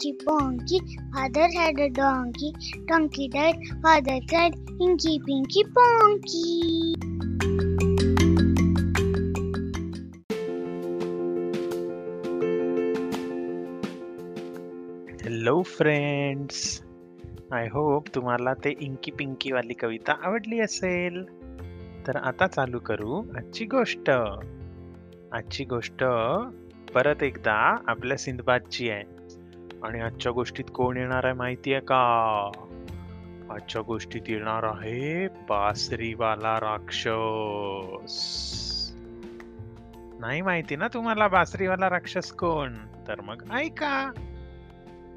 Inky Bonky. father had a donkey. Donkey died, father cried, Inky Pinky Ponky. Hello friends I hope तुम्हाला ते inky Pinky वाली कविता आवडली असेल तर आता चालू करू आजची गोष्ट आजची गोष्ट परत एकदा आपल्या सिंधबादची आहे आणि आजच्या गोष्टीत कोण येणार आहे माहिती आहे का? आजच्या गोष्टीत येणार आहे बासरीवाला राक्षस. नाही माहिती ना तुम्हाला बासरीवाला राक्षस कोण? तर मग ऐका.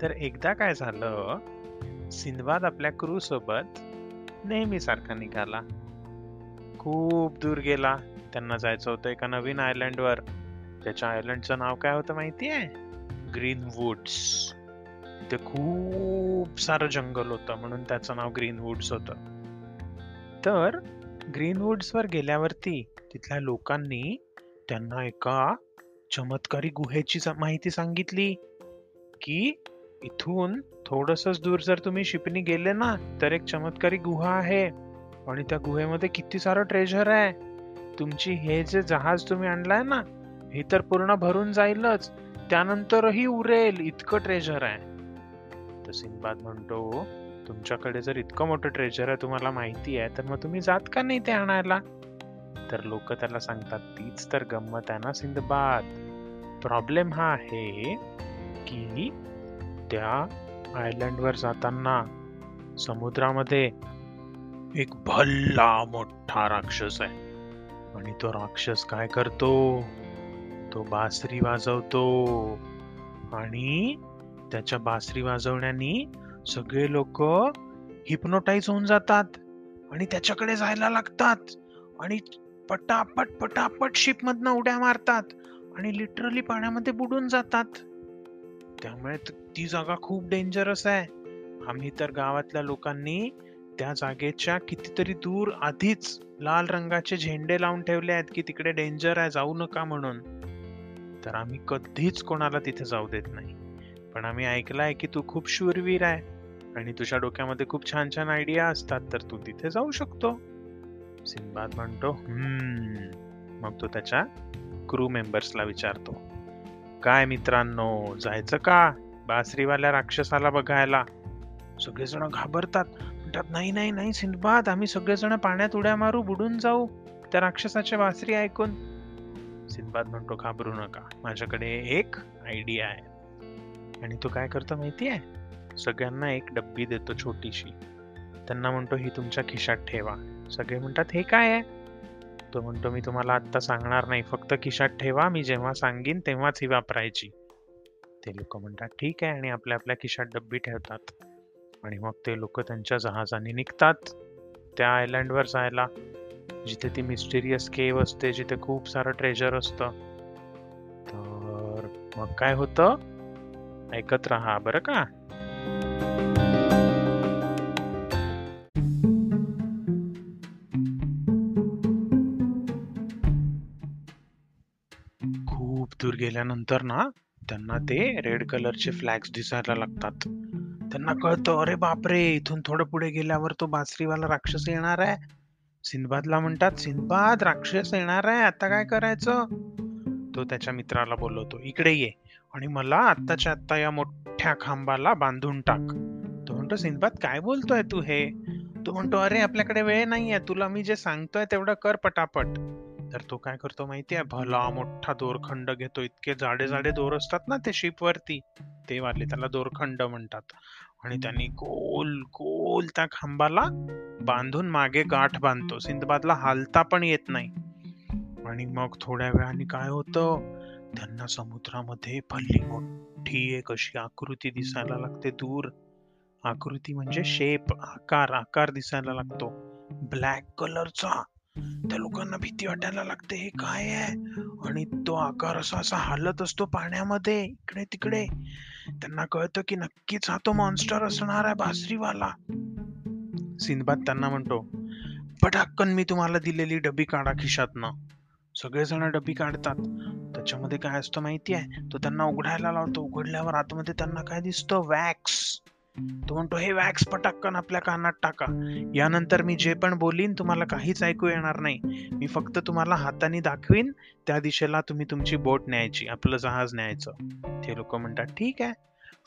तर एकदा काय झालं सिंधबाद आपल्या क्रू सोबत नेहमी सारखा निघाला. खूप दूर गेला. त्यांना जायचं होतं एका नवीन आयलंडवर त्याच्या आयलंडचं नाव काय होतं माहिती आहे ग्रीन वुड्स ते खूप सारं जंगल होतं म्हणून त्याचं नाव ग्रीन वुड्स होतं. तर ग्रीनवुड्सवर गेल्यावरती तिथल्या लोकांनी त्यांना एका चमत्कारी गुहेची सा- माहिती सांगितली की इथून थोडसच दूर जर तुम्ही शिपनी गेले ना तर एक चमत्कारी गुहा आहे आणि त्या गुहेमध्ये किती सारं ट्रेझर आहे. तुमची हे जे जहाज तुम्ही आणलाय ना हे तर पूर्ण भरून जाईलच. त्यानंतरही उरेल इतकं ट्रेझर आहे. तर सिंबाद म्हणतो तुमच्याकडे जर इतकं मोठं ट्रेझर आहे तुम्हाला माहिती आहे तर मग तुम्ही जात का नाही ते आणायला? तर लोक त्याला सांगतात तीच तर गंमत आहे ना सिंधबाद प्रॉब्लेम हा आहे की त्या आयलंडवर जाताना समुद्रामध्ये एक भल्ला मोठा राक्षस आहे. आणि तो राक्षस काय करतो? तो बासरी वाजवतो. आणि त्याच्या बासरी वाजवण्याने सगळे लोक हिप्नोटाईज होऊन जातात आणि त्याच्याकडे जायला लागतात. आणि पटापट पटापट शिप मधनं उड्या मारतात आणि लिटरली पाण्यामध्ये बुडून जातात. त्यामुळे ती जागा खूप डेंजरस आहे. आम्ही तर गावातल्या लोकांनी त्या जागेच्या कितीतरी दूर आधीच लाल रंगाचे झेंडे लावून ठेवले आहेत की तिकडे डेंजर आहे जाऊ नका म्हणून. तर आम्ही कधीच कोणाला तिथे जाऊ देत नाही. पण आम्ही ऐकलं आहे की तू खूप शूरवीर आहे आणि तुझ्या डोक्यामध्ये खूप छान छान आयडिया असतात तर तू तिथे जाऊ शकतो. सिंबाद म्हणतो मग तो त्याच्या क्रू मेंबर्सला विचारतो काय मित्रांनो जायचं का बासरीवाल्या राक्षसाला बघायला? सगळेजण घाबरतात म्हणतात नाही नाही नाही सिंधबाद आम्ही सगळेजण पाण्यात उड्या मारू बुडून जाऊ. त्या राक्षसाचे बासरी ऐकून सिंधबाद म्हणतो घाबरू नका. माझ्याकडे एक आयडिया आहे. आणि तो काय करतो माहिती आहे? सगळ्यांना एक डब्बी देतो छोटीशी. त्यांना म्हणतो ही तुमच्या खिशात ठेवा. सगळे म्हणतात हे काय आहे? तो म्हणतो मी तुम्हाला आत्ता सांगणार नाही. फक्त खिशात ठेवा. मी जेव्हा सांगेन तेव्हाच ही वापरायची. ते लोक म्हणतात ठीक आहे. आणि आपल्या आपल्या खिशात डब्बी ठेवतात. आणि मग ते लोक त्यांच्या जहाजाने निघतात. त्या आयलँडवर जायला. जिथे ती मिस्टिरियस केव असते जिथे खूप सारं ट्रेजर असतं. तर मग काय होतं? ऐकत राहा बरं का? खूप दूर गेल्यानंतर ना त्यांना ते रेड कलरचे फ्लॅग्स दिसायला लागतात. त्यांना कळतं अरे बापरे इथून थोडं पुढे गेल्यावर तो बासरीवाला राक्षस येणार आहे. सिंधबादला म्हणतात सिंधबाद राक्षस येणार आहे आता काय करायचं? तो त्याच्या मित्राला बोलवतो इकडे ये आणि मला आत्ताच्या आत्ता या मोठ्या खांबाला बांधून टाक. तो म्हणतो सिंधबाद काय बोलतोय तू हे? तो म्हणतो अरे आपल्याकडे वेळ नाहीये तुला मी जे सांगतोय तेवढं कर पटापट. तर तो काय करतो माहितीये भला मोठा दोरखंड घेतो इतके जाडे जाडे दोर असतात ना ते शिप वरती ते वाले त्याला दोरखंड म्हणतात. आणि त्यांनी गोल गोल त्या खांबाला बांधून मागे गाठ बांधतो. सिंधबादला हालता पण येत नाही. आणि मग थोड्या वेळाने काय होतं? त्यांना समुद्रामध्ये भली मोठी एक अशी आकृती दिसायला लागते दूर. आकृती म्हणजे शेप आकार आकार दिसायला लागतो. ब्लॅक कलरचा. त्या लोकांना भीती वाटायला लागते हे काय आहे? आणि तो आकार असा असा हालत असतो पाण्यामध्ये इकडे तिकडे. त्यांना कळतं की नक्कीच हा तो मॉन्स्टर असणार आहे बासरीवाला. सिंधबाद त्यांना म्हणतो पटाक्कन मी तुम्हाला दिलेली डबी काढा खिशातनं. सगळेजण डबी काढतात. त्याच्यामध्ये काय असतं माहिती आहे? तो त्यांना उघडायला लावतो. उघडल्यावर आतमध्ये त्यांना काय दिसतं? वॅक्स तो म्हणतो हे वॅक्स पटाक्कन आपल्या कानात टाका. यानंतर मी जे पण बोलीन तुम्हाला काहीच ऐकू येणार नाही. मी फक्त तुम्हाला हाताने दाखवीन त्या दिशेला तुम्ही तुमची बोट न्यायची आपलं जहाज न्यायचं. ते लोक म्हणतात ठीक आहे.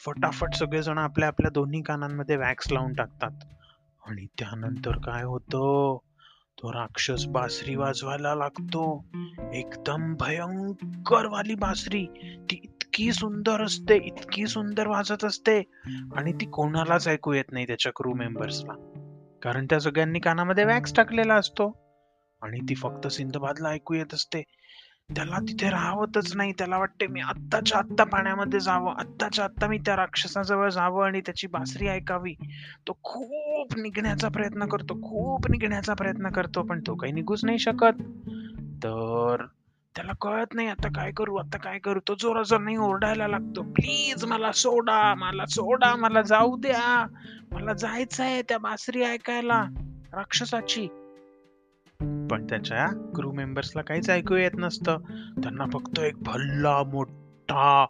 फटाफट सगळेजण आपल्या आपल्या दोन्ही कानांमध्ये वॅक्स लावून टाकतात. आणि त्यानंतर काय होतं? तो राक्षस बासरी वाजवायला लागतो. एकदम भयंकर वाली बासरी. ती इतकी सुंदर असते इतकी सुंदर वाजत असते. आणि ती कोणालाच ऐकू येत नाही त्याच्या क्रू मेंबर्सला कारण त्या सगळ्यांनी कानामध्ये वॅक्स टाकलेला असतो. आणि ती फक्त सिंधबादला ऐकू येत असते. त्याला तिथे राहावतच नाही. त्याला वाटते मी आत्ताच्या आत्ता पाण्यामध्ये जावं. आत्ताच्या आत्ता मी त्या राक्षसाजवळ जावं आणि त्याची बासरी ऐकावी. तो खूप निघण्याचा प्रयत्न करतो. खूप निघण्याचा प्रयत्न करतो. पण तो काही निघूच नाही शकत. तर त्याला कळत नाही आता काय करू आता काय करू? तो जोराजोर नाही ओरडायला लागतो. प्लीज मला सोडा मला सोडा मला जाऊ द्या. मला जायचं आहे त्या बासरी ऐकायला राक्षसाची. पण त्याच्या क्रू मेंबर्सला काहीच ऐकू येत नसतं. त्यांना फक्त एक भल्ला मोठा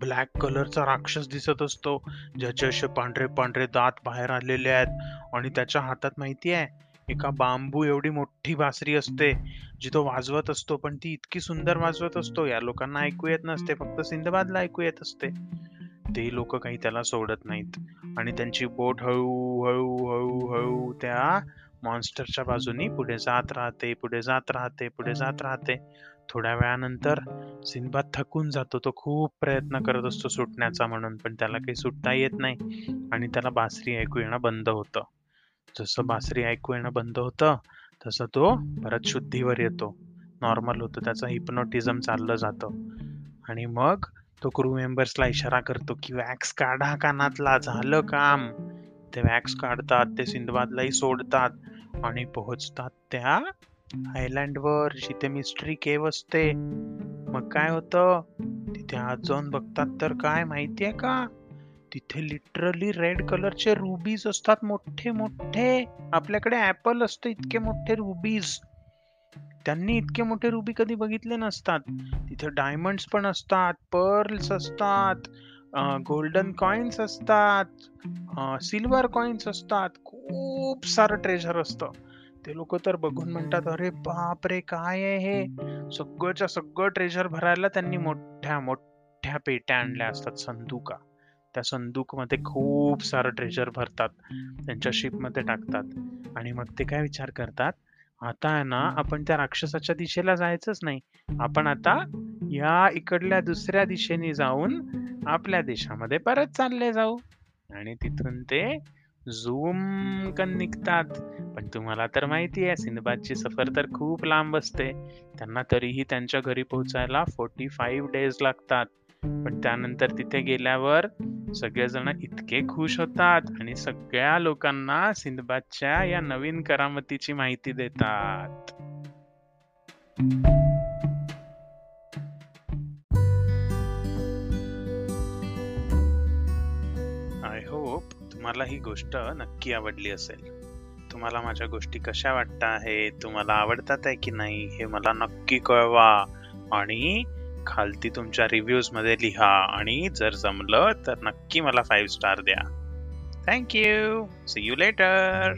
ब्लॅक कलरचा राक्षस दिसत असतो ज्याचे असे पांढरे पांढरे दात बाहेर आलेले आहेत. आणि त्याच्या हातात माहिती आहे एका बांबू एवढी मोठी बासरी असते जी तो वाजवत असतो पण ती इतकी सुंदर वाजवत असतो. या लोकांना ऐकू येत नसते फक्त सिंधबादला ऐकू येत असते. ते लोक काही त्याला सोडत नाहीत. आणि त्यांची बोट हळू हळू हळू हळू त्या मॉन्स्टरच्या बाजूनी पुढे जात राहते पुढे जात राहते पुढे जात राहते. थोड्या वेळानंतर सिंधबाद थकून जातो. तो खूप प्रयत्न करत असतो सुटण्याचा म्हणून पण त्याला काही सुटता येत नाही. आणि त्याला बासरी ऐकू येणं बंद होतं. जसं बासरी ऐकू येणं बंद होतं तसं तो परत शुद्धीवर येतो. नॉर्मल होतो त्याचं हिप्नोटिझम चाललं जातं. आणि मग तो क्रू मेंबर्सला इशारा करतो की वॅक्स काढा कानातला झालं काम. ते वॅक्स काढतात ते सिंधबादलाही सोडतात आणि पोहोचतात त्या आयलँडवर जिथे मिस्ट्री केव असते. मग काय होतं? तिथे आज जाऊन बघतात तर काय माहितीये का? तिथे लिटरली रेड कलरचे रुबीज असतात मोठे मोठे. आपल्याकडे ऍपल असतं इतके मोठे रुबीज त्यांनी इतके मोठे रुबी कधी बघितले नसतात. तिथे डायमंड्स पण असतात पर्ल्स असतात गोल्डन कॉइन्स असतात सिल्वर कॉइन्स असतात. खूप सारं ट्रेझर असतं. ते लोक तर बघून म्हणतात अरे बाप रे काय आहे हे? सगळंच्या सगळं ट्रेझर भरायला त्यांनी मोठ्या मोठ्या पेट्या आणल्या असतात संदुका. त्या संदूकमध्ये खूप सारं ट्रेजर भरतात. त्यांच्या शिपमध्ये टाकतात. आणि मग ते काय विचार करतात? आता आहे ना आपण त्या राक्षसाच्या दिशेला जायचंच नाही. आपण आता या इकडल्या दुसऱ्या दिशेने जाऊन आपल्या देशामध्ये परत चालले जाऊ. आणि तिथून ते झूम कन निघतात. पण तुम्हाला तर माहिती आहे सिंधबादची सफर तर खूप लांब असते. त्यांना तरीही त्यांच्या घरी पोहोचायला फोर्टी फाईव्ह डेज लागतात. पण त्यानंतर तिथे गेल्यावर सगळेजण इतके खुश होतात आणि सगळ्या लोकांना सिंधबादच्या या नवीन करामतीची माहिती देतात. आय होप तुम्हाला ही गोष्ट नक्की आवडली असेल. तुम्हाला माझ्या गोष्टी कशा वाटत आहे तुम्हाला आवडतात आहे की नाही? हे मला नक्की कळवा. आणि खालती तुमच्या रिव्ह्यूजमध्ये लिहा आणि जर जमलं तर नक्की मला फाईव्ह स्टार द्या. Thank you see you later